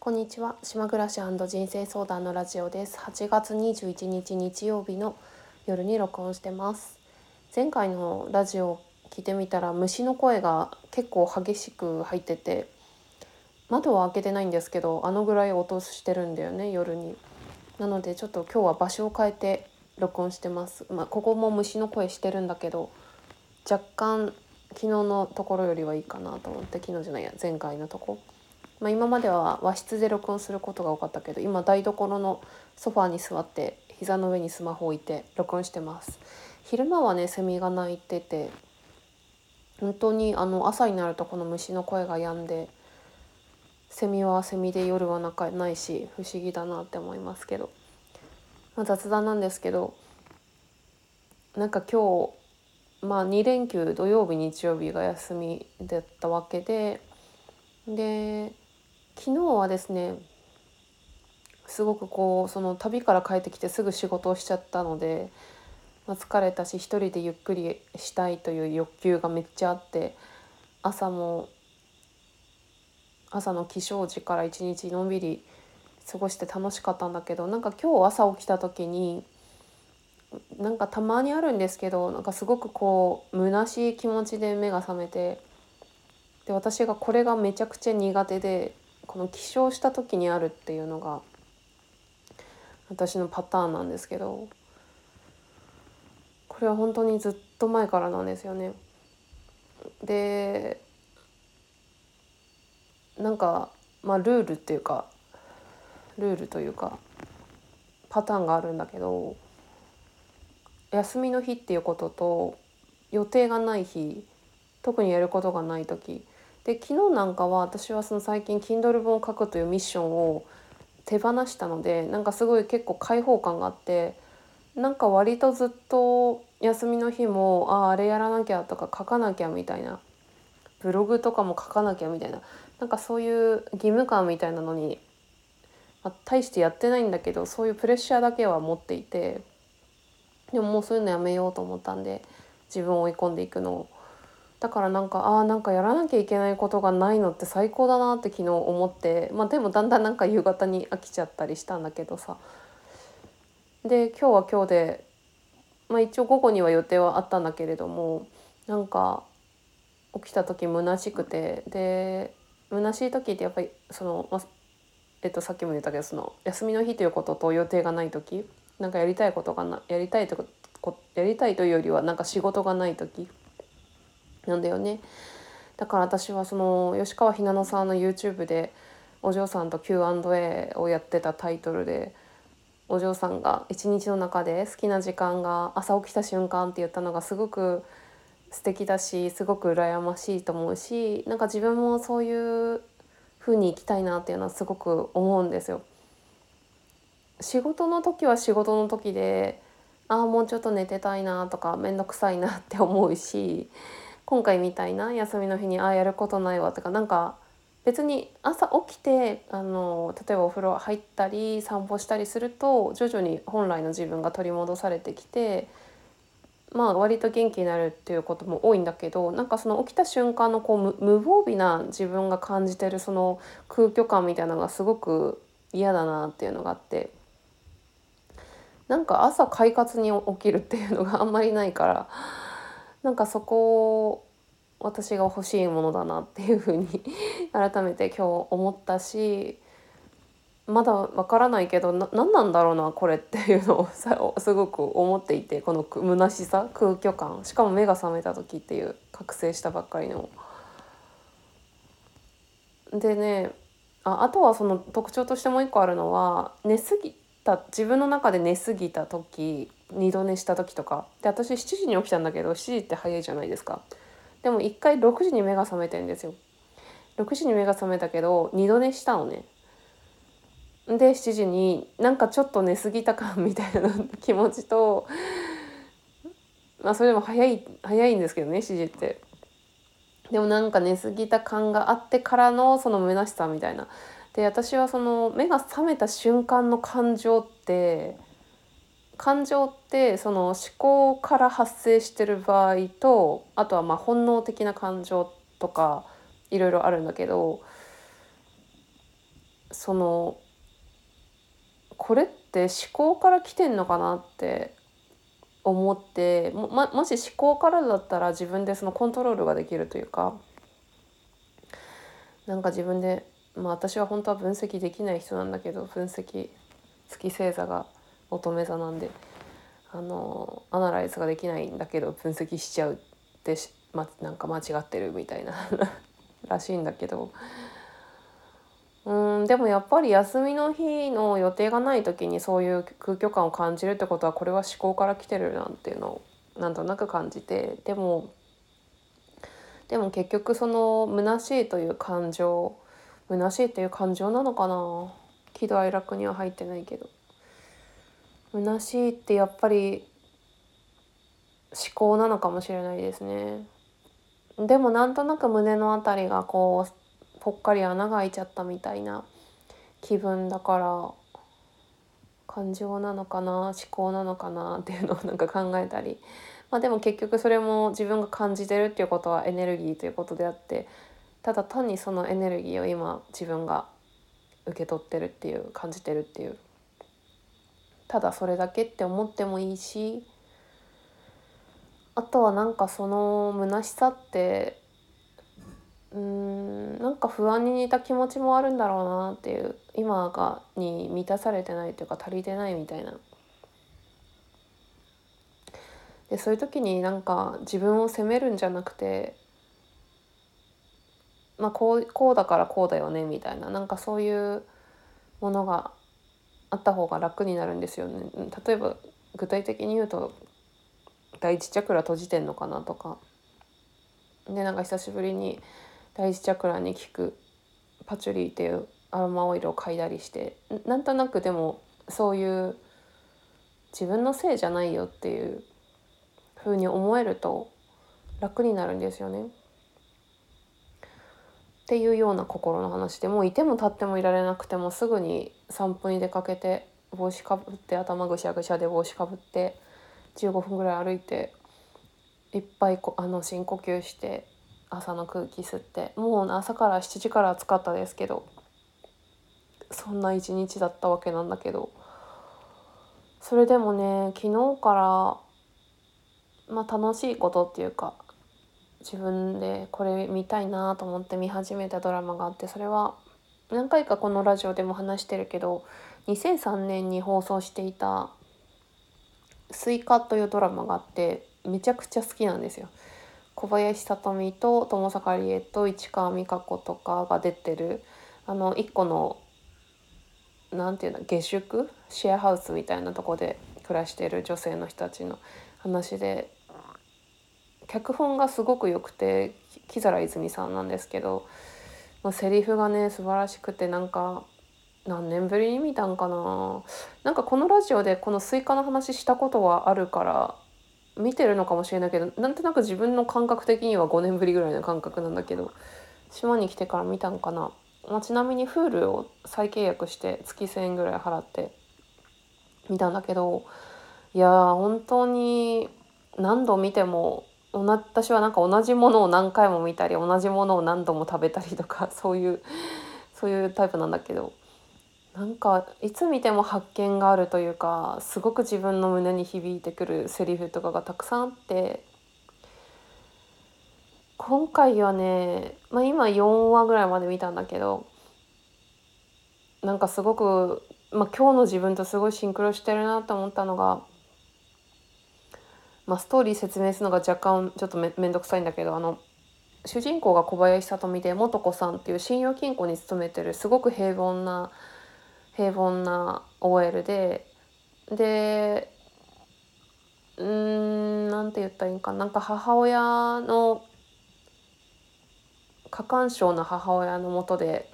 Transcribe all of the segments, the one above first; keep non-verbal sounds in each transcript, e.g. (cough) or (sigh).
こんにちは。島暮らし人生相談のラジオです。8月21日日曜日の夜に録音してます。前回のラジオ聞いてみたら虫の声が結構激しく入ってて窓は開けてないんですけどあのぐらい音してるんだよね夜に。なのでちょっと今日は場所を変えて録音してます。まあ、ここも虫の声してるんだけど若干昨日のところよりはいいかなと思って昨日じゃないや前回のとこ、まあ、今までは和室で録音することが多かったけど今台所のソファに座って膝の上にスマホ置いて録音してます。昼間はねセミが鳴いてて本当にあの朝になるとこの虫の声が止んでセミはセミで夜は鳴かないし不思議だなって思いますけど。まあ、雑談なんですけどなんか今日、まあ、2連休土曜日日曜日が休みだったわけでで昨日はですねすごくこうその旅から帰ってきてすぐ仕事をしちゃったので、まあ、疲れたし一人でゆっくりしたいという欲求がめっちゃあって朝も朝の起床時から一日のんびり過ごして楽しかったんだけどなんか今日朝起きた時になんかたまにあるんですけどなんかすごくこう虚しい気持ちで目が覚めてで私がこれがめちゃくちゃ苦手でこの起床した時にあるっていうのが私のパターンなんですけどこれは本当にずっと前からなんですよね。でなんかまあルールっていうかルールというかパターンがあるんだけど休みの日っていうことと予定がない日特にやることがない時で昨日なんかは私はその最近 Kindle 本を書くというミッションを手放したのでなんかすごい結構開放感があってなんか割とずっと休みの日もあああれやらなきゃとか書かなきゃみたいなブログとかも書かなきゃみたいななんかそういう義務感みたいなのにまあ、大してやってないんだけどそういうプレッシャーだけは持っていてでももうそういうのやめようと思ったんで自分を追い込んでいくのを。だからなんかああなんかやらなきゃいけないことがないのって最高だなって昨日思ってまあでもだんだんなんか夕方に飽きちゃったりしたんだけどさ。で今日は今日で、まあ、一応午後には予定はあったんだけれどもなんか起きた時虚しくてで虚しい時ってやっぱりその、まあ、えっと、さっきも言ったけどその休みの日ということと予定がない時なんかやりたいことがなやりたいとやりたいというよりはなんか仕事がない時なんだよね。だから私はその吉川ひなのさんの YouTube でお嬢さんと Q&A をやってたタイトルでお嬢さんが一日の中で好きな時間が朝起きた瞬間って言ったのがすごく素敵だしすごく羨ましいと思うしなんか自分もそういう風に生きたいなっていうのはすごく思うんですよ。仕事の時は仕事の時でああもうちょっと寝てたいなとか面倒くさいなって思うし今回みたいな休みの日にああやることないわとかなんか別に朝起きてあの例えばお風呂入ったり散歩したりすると徐々に本来の自分が取り戻されてきてまあ割と元気になるっていうことも多いんだけどなんかその起きた瞬間のこう無防備な自分が感じてるその空虚感みたいなのがすごく嫌だなっていうのがあってなんか朝快活に起きるっていうのがあんまりないからなんかそこを私が欲しいものだなっていうふうに (laughs) 改めて今日思ったしまだわからないけどな何なんだろうなこれっていうのをすごく思っていてこの虚しさ空虚感しかも目が覚めた時っていう覚醒したばっかりの。でねああとはその特徴としてもう一個あるのは寝すぎた自分の中で寝すぎた時二度寝した時とかで私7時に起きたんだけど7時って早いじゃないですかでも1回6時に目が覚めてんですよ6時に目が覚めたけど二度寝したのねで7時になんかちょっと寝過ぎた感みたいな (laughs) 気持ちとまあそれでも早い早いんですけどね7時って。でもなんか寝過ぎた感があってからのその虚しさみたいな。で私はその目が覚めた瞬間の感情って感情ってその思考から発生してる場合とあとはま本能的な感情とかいろいろあるんだけどそのこれって思考から来てんのかなって思っても,、ま、もし思考からだったら自分でそのコントロールができるというかなんか自分で、まあ、私は本当は分析できない人なんだけど分析月星座が乙女座なんであのアナライズができないんだけど分析しちゃうってま、なんか間違ってるみたいな (laughs) らしいんだけど。うんでもやっぱり休みの日の予定がない時にそういう空虚感を感じるってことはこれは思考から来てるなっていうのをなんとなく感じてでもでも結局その虚しいという感情虚しいっていう感情なのかな？喜怒哀楽には入ってないけど。虚しいってやっぱり思考なのかもしれないですね。でもなんとなく胸の辺りがこうぽっかり穴が開いちゃったみたいな気分だから感情なのかな？思考なのかな？っていうのをなんか考えたり、まあ、でも結局それも自分が感じてるっていうことはエネルギーということであってただ単にそのエネルギーを今自分が受け取ってるっていう感じてるっていうただそれだけって思ってもいいしあとはなんかその虚しさってうんなんか不安に似た気持ちもあるんだろうなっていう今がに満たされてないというか足りてないみたいな。でそういう時になんか自分を責めるんじゃなくてまあこうこうだからこうだよねみたいななんかそういうものがあった方が楽になるんですよね。例えば具体的に言うと第一チャクラ閉じてんのかなとかでなんか久しぶりに第一チャクラに効くパチュリーっていうアロマオイルを嗅いだりしてなんとなくでもそういう自分のせいじゃないよっていう風に思えると楽になるんですよね。っていうような心の話でもういても立ってもいられなくてもすぐに散歩に出かけて帽子かぶって頭ぐしゃぐしゃで帽子かぶって15分ぐらい歩いていっぱいこあの深呼吸して朝の空気吸ってもう朝から7時から暑かったですけどそんな一日だったわけなんだけどそれでもね昨日からまあ楽しいことっていうか自分でこれ見たいなと思って見始めたドラマがあってそれは何回かこのラジオでも話してるけど2003年に放送していた「すいか」というドラマがあってめちゃくちゃ好きなんですよ。小林聡美と友坂理恵と市川実日子とかが出てるあの一個のなんていうの下宿？シェアハウスみたいなとこで暮らしてる女性の人たちの話で脚本がすごく良くて木皿泉さんなんですけど、まあ、セリフがね素晴らしくてなんか何年ぶりに見たんかな。なんかこのラジオでこのすいかの話したことはあるから見てるのかもしれないけどなんとなく自分の感覚的には5年ぶりぐらいの感覚なんだけど島に来てから見たんかな、まあ、ちなみに Hulu を再契約して月1,000円ぐらい払って見たんだけどいやー本当に何度見ても私はなんか同じものを何回も見たり同じものを何度も食べたりとか (laughs) そういうそういうタイプなんだけどなんかいつ見ても発見があるというかすごく自分の胸に響いてくるセリフとかがたくさんあって今回はね、まあ、今4話ぐらいまで見たんだけどなんかすごく、まあ、今日の自分とすごいシンクロしてるなと思ったのが、まあ、ストーリー説明するのが若干ちょっとめめんどくさいんだけどあの主人公が小林聡美で素子さんっていう信用金庫に勤めてるすごく平凡な平凡な OL ででうんなんて言ったらいいんかなんか母親の過干渉な母親のもとで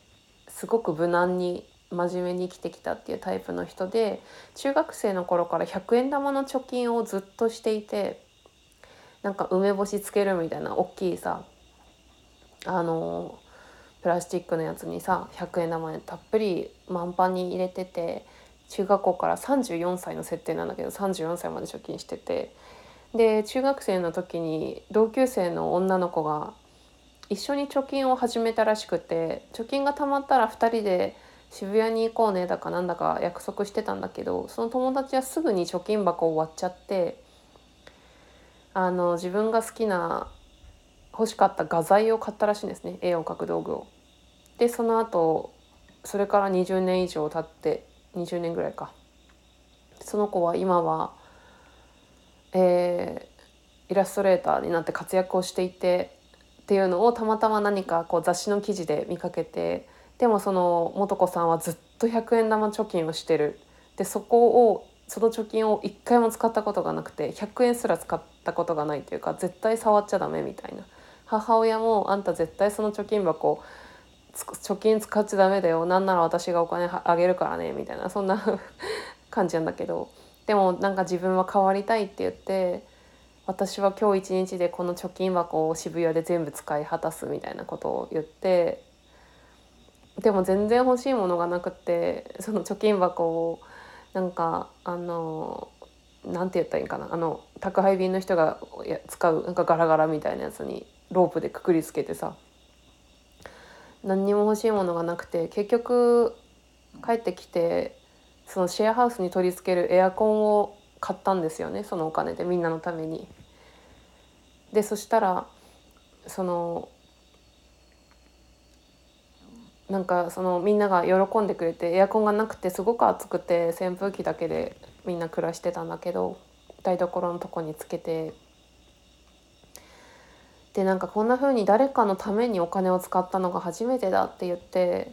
すごく無難に真面目に生きてきたっていうタイプの人で中学生の頃から100円玉の貯金をずっとしていてなんか梅干しつけるみたいな大きいさあのプラスチックのやつにさ100円玉たっぷり満パンに入れてて中学校から34歳の設定なんだけど34歳まで貯金しててで中学生の時に同級生の女の子が一緒に貯金を始めたらしくて貯金が貯まったら2人で渋谷に行こうねだかなんだか約束してたんだけどその友達はすぐに貯金箱を割っちゃってあの自分が好きな欲しかった画材を買ったらしいんですね絵を描く道具を。でその後それから20年以上経って20年ぐらいかその子は今は、えー、イラストレーターになって活躍をしていてっていうのをたまたま何かこう雑誌の記事で見かけてでもその素子さんはずっと100円玉貯金をしてる。でそこをその貯金を一回も使ったことがなくて100円すら使ったことがないというか絶対触っちゃダメみたいな。母親もあんた絶対その貯金箱貯金使っちゃダメだよ。なんなら私がお金あげるからねみたいな。そんな感じなんだけど。でもなんか自分は変わりたいって言って私は今日一日でこの貯金箱を渋谷で全部使い果たすみたいなことを言ってでも全然欲しいものがなくてその貯金箱をなんかあのなんて言ったらいいかな。あの宅配便の人が使うなんかガラガラみたいなやつにロープでくくりつけてさ。何にも欲しいものがなくて結局帰ってきてそのシェアハウスに取り付けるエアコンを買ったんですよね。そのお金でみんなのために。でそしたらそのなんかそのみんなが喜んでくれてエアコンがなくてすごく暑くて扇風機だけでみんな暮らしてたんだけど台所のとこにつけてでなんかこんな風に誰かのためにお金を使ったのが初めてだって言って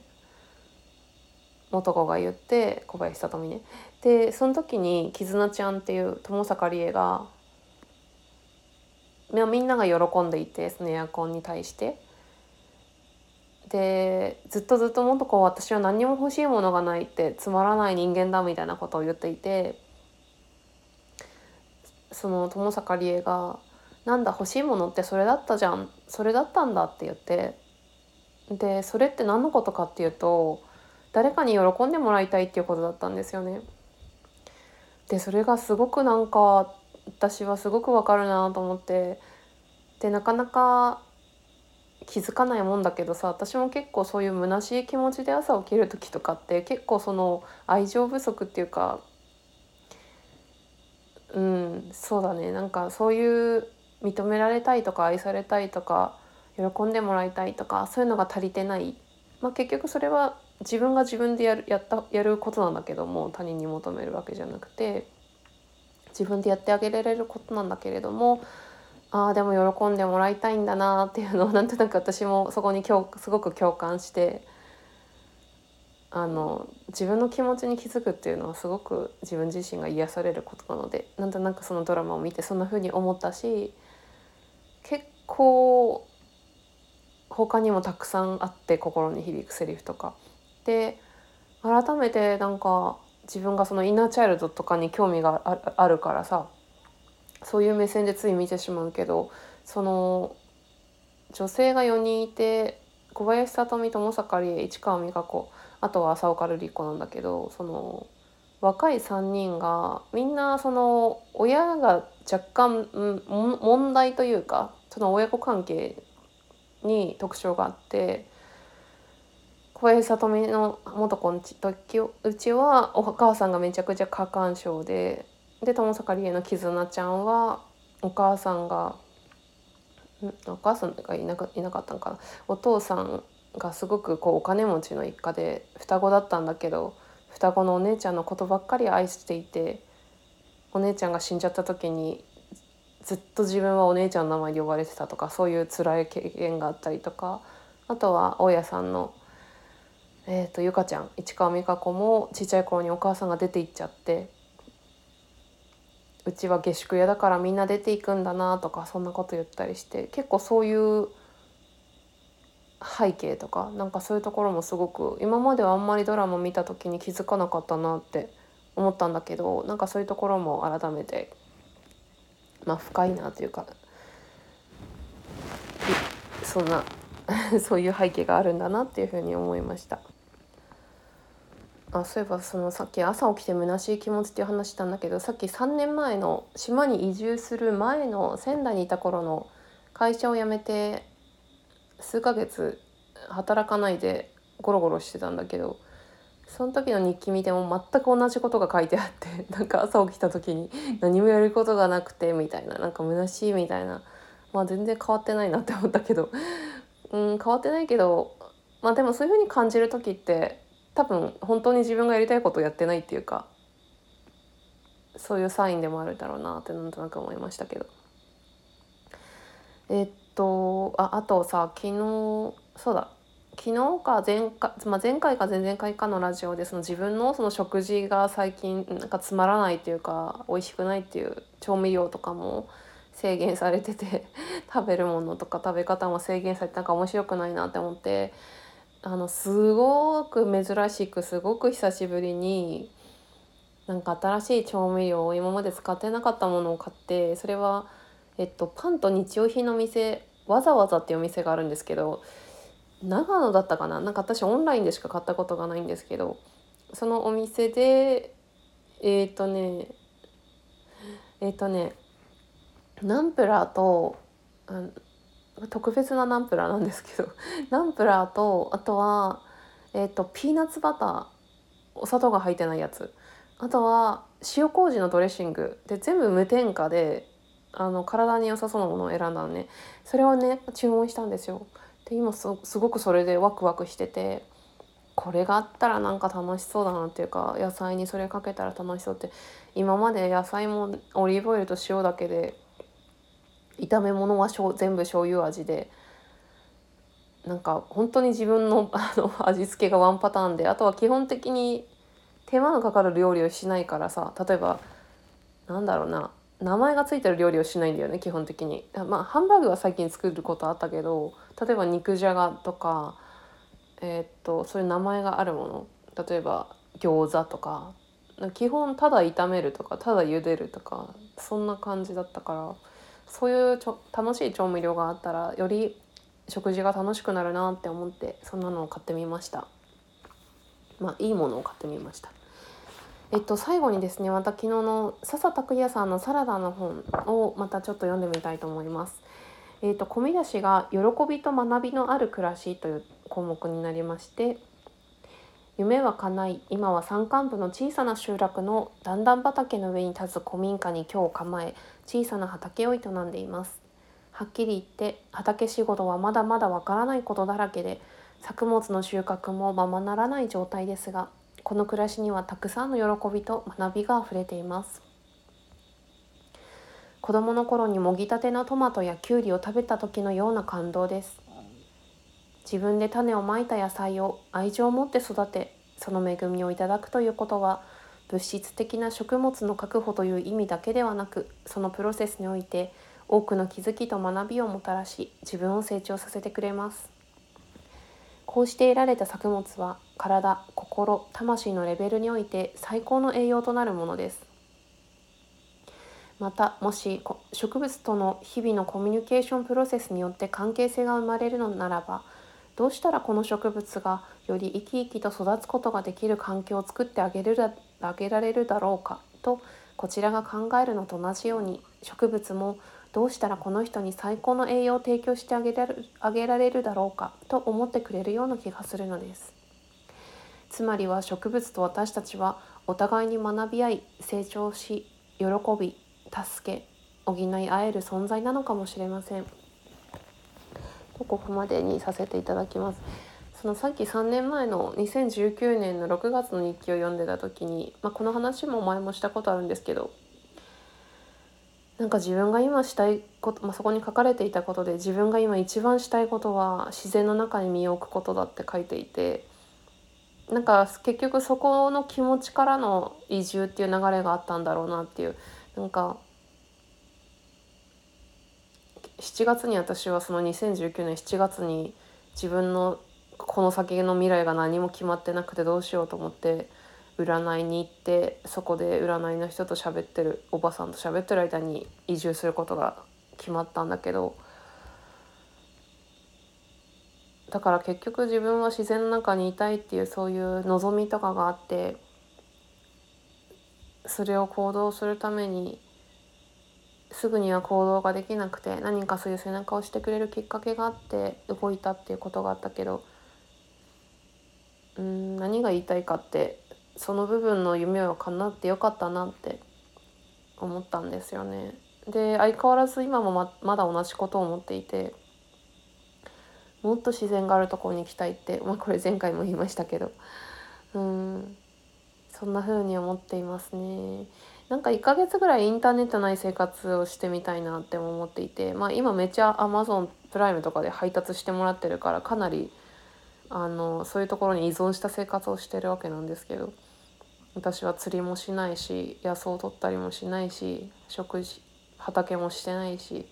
元子が言って小林聡美ねでその時に絆ちゃんっていう友坂理恵がみんなが喜んでいてそのエアコンに対して。でずっとずっともっとこう私は何にも欲しいものがないってつまらない人間だみたいなことを言っていてその友坂理恵が「なんだ欲しいものってそれだったじゃんそれだったんだ」って言ってでそれって何のことかっていうと誰かに喜んでもらいたいっていうことだったんですよね。でそれがすごくなんか私はすごくわかるなと思ってでなかなか気づかないもんだけどさ私も結構そういう虚しい気持ちで朝起きる時とかって結構その愛情不足っていうかうんそうだね。なんかそういう認められたいとか愛されたいとか喜んでもらいたいとかそういうのが足りてない、まあ、結局それは自分が自分でやるやったやることなんだけども他人に求めるわけじゃなくて自分でやってあげられることなんだけれどもああでも喜んでもらいたいんだなっていうのを (laughs) なんとなく私もそこにすごく共感してあの自分の気持ちに気づくっていうのはすごく自分自身が癒されることなのでなんとなくそのドラマを見てそんな風に思ったし結構他にもたくさんあって心に響くセリフとか。で改めてなんか自分がそのインナーチャイルドとかに興味があるからさそういう目線でつい見てしまうけどその女性が4人いて小林聡美友坂理恵市川美香子あとは浅岡瑠璃子なんだけどその若い3人がみんなその親が若干、問題というかその親子関係に特徴があって小林聡美の元子の時うちはお母さんがめちゃくちゃ過干渉でで友坂理恵の絆ちゃんはお母さんがお母さんがいなかいなかったんかな。お父さんがすごくこうお金持ちの一家で双子だったんだけど双子のお姉ちゃんのことばっかり愛していてお姉ちゃんが死んじゃった時にずっと自分はお姉ちゃんの名前で呼ばれてたとかそういう辛い経験があったりとかあとは大家さんの、えーと、ゆかちゃん市川美香子もちっちゃい頃にお母さんが出て行っちゃってうちは下宿屋だからみんな出ていくんだなとかそんなこと言ったりして結構そういう背景とかなんかそういうところもすごく今まではあんまりドラマ見た時に気づかなかったなって思ったんだけどなんかそういうところも改めてまあ深いなというかそんな (laughs) そういう背景があるんだなっていうふうに思いました。あそういえばそのさっき朝起きて虚しい気持ちっていう話したんだけどさっき3年前の島に移住する前の仙台にいた頃の会社を辞めて数ヶ月働かないでゴロゴロしてたんだけどその時の日記見ても全く同じことが書いてあって (laughs) なんか朝起きた時に何もやることがなくてみたいななんか虚しいみたいなまあ全然変わってないなって思ったけどうん変わってないけどまあでもそういう風に感じる時って多分本当に自分がやりたいことをやってないっていうかそういうサインでもあるだろうなってなんとなく思いましたけど。えっとああとさ昨日そうだ昨日か前回,、まあ、前回か前々回かのラジオでその自分のその食事が最近なんかつまらないっていうか美味しくないっていう調味料とかも制限されてて食べるものとか食べ方も制限されてなんか面白くないなって思ってあのすごく珍しくすごく久しぶりになんか新しい調味料を今まで使ってなかったものを買ってそれは、えっと、パンと日用品の店わざわざっていうお店があるんですけど長野だったかな？なんか私オンラインでしか買ったことがないんですけどそのお店でえっ、とねえっ、とねナンプラーとあ特別なナンプラーなんですけど (laughs) ナンプラーとあとは、えーと、ピーナッツバターお砂糖が入ってないやつ。あとは塩麹のドレッシング。で全部無添加であの体に良さそうなものを選んだのね。それをね注文したんですよ。で今すごくそれでワクワクしててこれがあったらなんか楽しそうだなっていうか野菜にそれかけたら楽しそうって。今まで野菜もオリーブオイルと塩だけで炒め物はしょ全部醤油味で。なんか本当に自分の (laughs) あの味付けがワンパターンであとは基本的に手間のかかる料理をしないからさ例えばなんだろうな名前が付いてる料理をしないんだよね基本的に。まあハンバーグは最近作ることあったけど例えば肉じゃがとか、えー、っとそういう名前があるもの。例えば餃子とか。基本ただ炒めるとかただ茹でるとかそんな感じだったから。そういうちょ楽しい調味料があったらより食事が楽しくなるなって思ってそんなのを買ってみましたまあいいものを買ってみましたえっと、最後にですねまた昨日の笹拓也さんのサラダの本をまたちょっと読んでみたいと思います。えっと、込み出しが「喜びと学びのある暮らし」という項目になりまして夢は叶い今は山間部の小さな集落の段々畑の上に立つ古民家に今日構え小さな畑を営んでいます。はっきり言って畑仕事はまだまだわからないことだらけで作物の収穫もままならない状態ですがこの暮らしにはたくさんの喜びと学びがあふれています子供の頃にもぎたてのトマトやきゅうりを食べた時のような感動です自分で種をまいた野菜を愛情を持って育てその恵みをいただくということは物質的な食物の確保という意味だけではなくそのプロセスにおいて多くの気づきと学びをもたらし自分を成長させてくれます。こうして得られた作物は体心魂のレベルにおいて最高の栄養となるものです。またもし植物との日々のコミュニケーションプロセスによって関係性が生まれるのならばどうしたらこの植物がより生き生きと育つことができる環境を作ってあげるだあげられるだろうかとこちらが考えるのと同じように植物もどうしたらこの人に最高の栄養を提供してあげられるあげられるだろうかと思ってくれるような気がするのです。つまりは植物と私たちはお互いに学び合い成長し喜び助け補い合える存在なのかもしれません。ここまでにさせていただきます。そのさっき3年前の2019年の6月の日記を読んでた時に、まあ、この話も前もしたことあるんですけどなんか自分が今したいこと、まあ、そこに書かれていたことで自分が今一番したいことは自然の中に身を置くことだって書いていてなんか結局そこの気持ちからの移住っていう流れがあったんだろうなっていうなんか7月に私はその2019年7月に自分のこの先の未来が何も決まってなくてどうしようと思って占いに行ってそこで占いの人と喋ってるおばさんと喋ってる間に移住することが決まったんだけどだから結局自分は自然の中にいたいっていうそういう望みとかがあってそれを行動するためにすぐには行動ができなくて何かそういう背中をしてくれるきっかけがあって動いたっていうことがあったけどうん何が言いたいかってその部分の夢は叶ってよかったなって思ったんですよね。で相変わらず今もままだ同じことを思っていてもっと自然があるところに行きたいって、まあ、これ前回も言いましたけどうんそんな風に思っていますね。なんか1ヶ月ぐらいインターネットない生活をしてみたいなって思っていて、まあ、今めっちゃ Amazon プライムとかで配達してもらってるからかなりあのそういうところに依存した生活をしてるわけなんですけど私は釣りもしないし野草を取ったりもしないし食事畑もしてないし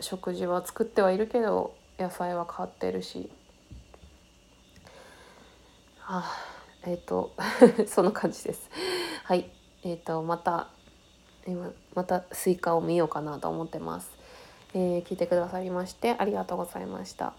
食事は作ってはいるけど野菜は買ってるし。あえっ、ー、とそんな感じです。はい。えっ、ー、とまた今またすいかを見ようかなと思ってます、えー、聞いてくださりましてありがとうございました。